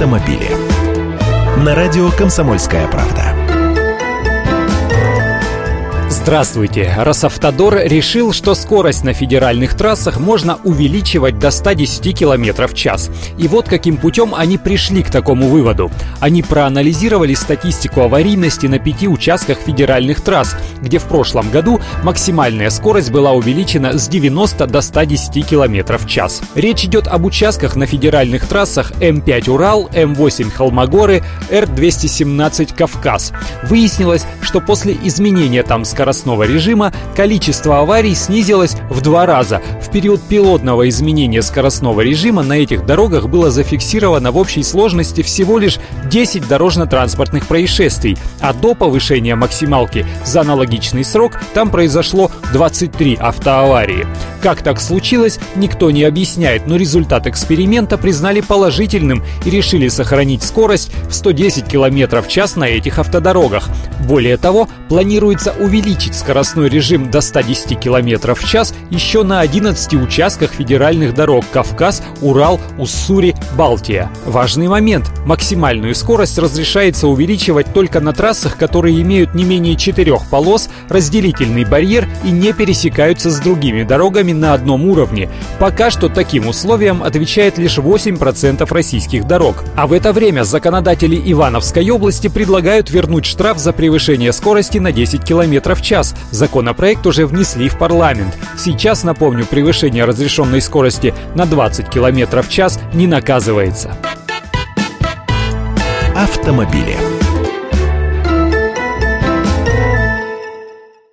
автомобили. На радио «Комсомольская правда». Здравствуйте! Росавтодор решил, что скорость на федеральных трассах можно увеличивать до 110 км в час. И вот каким путем они пришли к такому выводу. Они проанализировали статистику аварийности на пяти участках федеральных трасс, где в прошлом году максимальная скорость была увеличена с 90 до 110 км в час. Речь идет об участках на федеральных трассах М5 Урал, М8 Холмогоры, Р217 Кавказ. Выяснилось, что после изменения там скоростного режима количество аварий снизилось в два раза. В период пилотного изменения скоростного режима на этих дорогах было зафиксировано в общей сложности всего лишь 10 дорожно-транспортных происшествий, а до повышения максималки за аналогичный срок там произошло 23 автоаварии. Как так случилось, никто не объясняет, но результат эксперимента признали положительным и решили сохранить скорость в 110 км в час на этих автодорогах. Более того, планируется увеличить скоростной режим до 110 км в час еще на 11 участках федеральных дорог Кавказ, Урал, Уссури, Балтия. Важный момент. Максимальную скорость разрешается увеличивать только на трассах, которые имеют не менее четырех полос, разделительный барьер и не пересекаются с другими дорогами на одном уровне. Пока что таким условиям отвечает лишь 8% российских дорог. А в это время законодатели Ивановской области предлагают вернуть штраф за превышение скорости на 10 км в час. Законопроект уже внесли в парламент. Сейчас, напомню, превышение разрешенной скорости на 20 км в час не наказывается. Автомобили.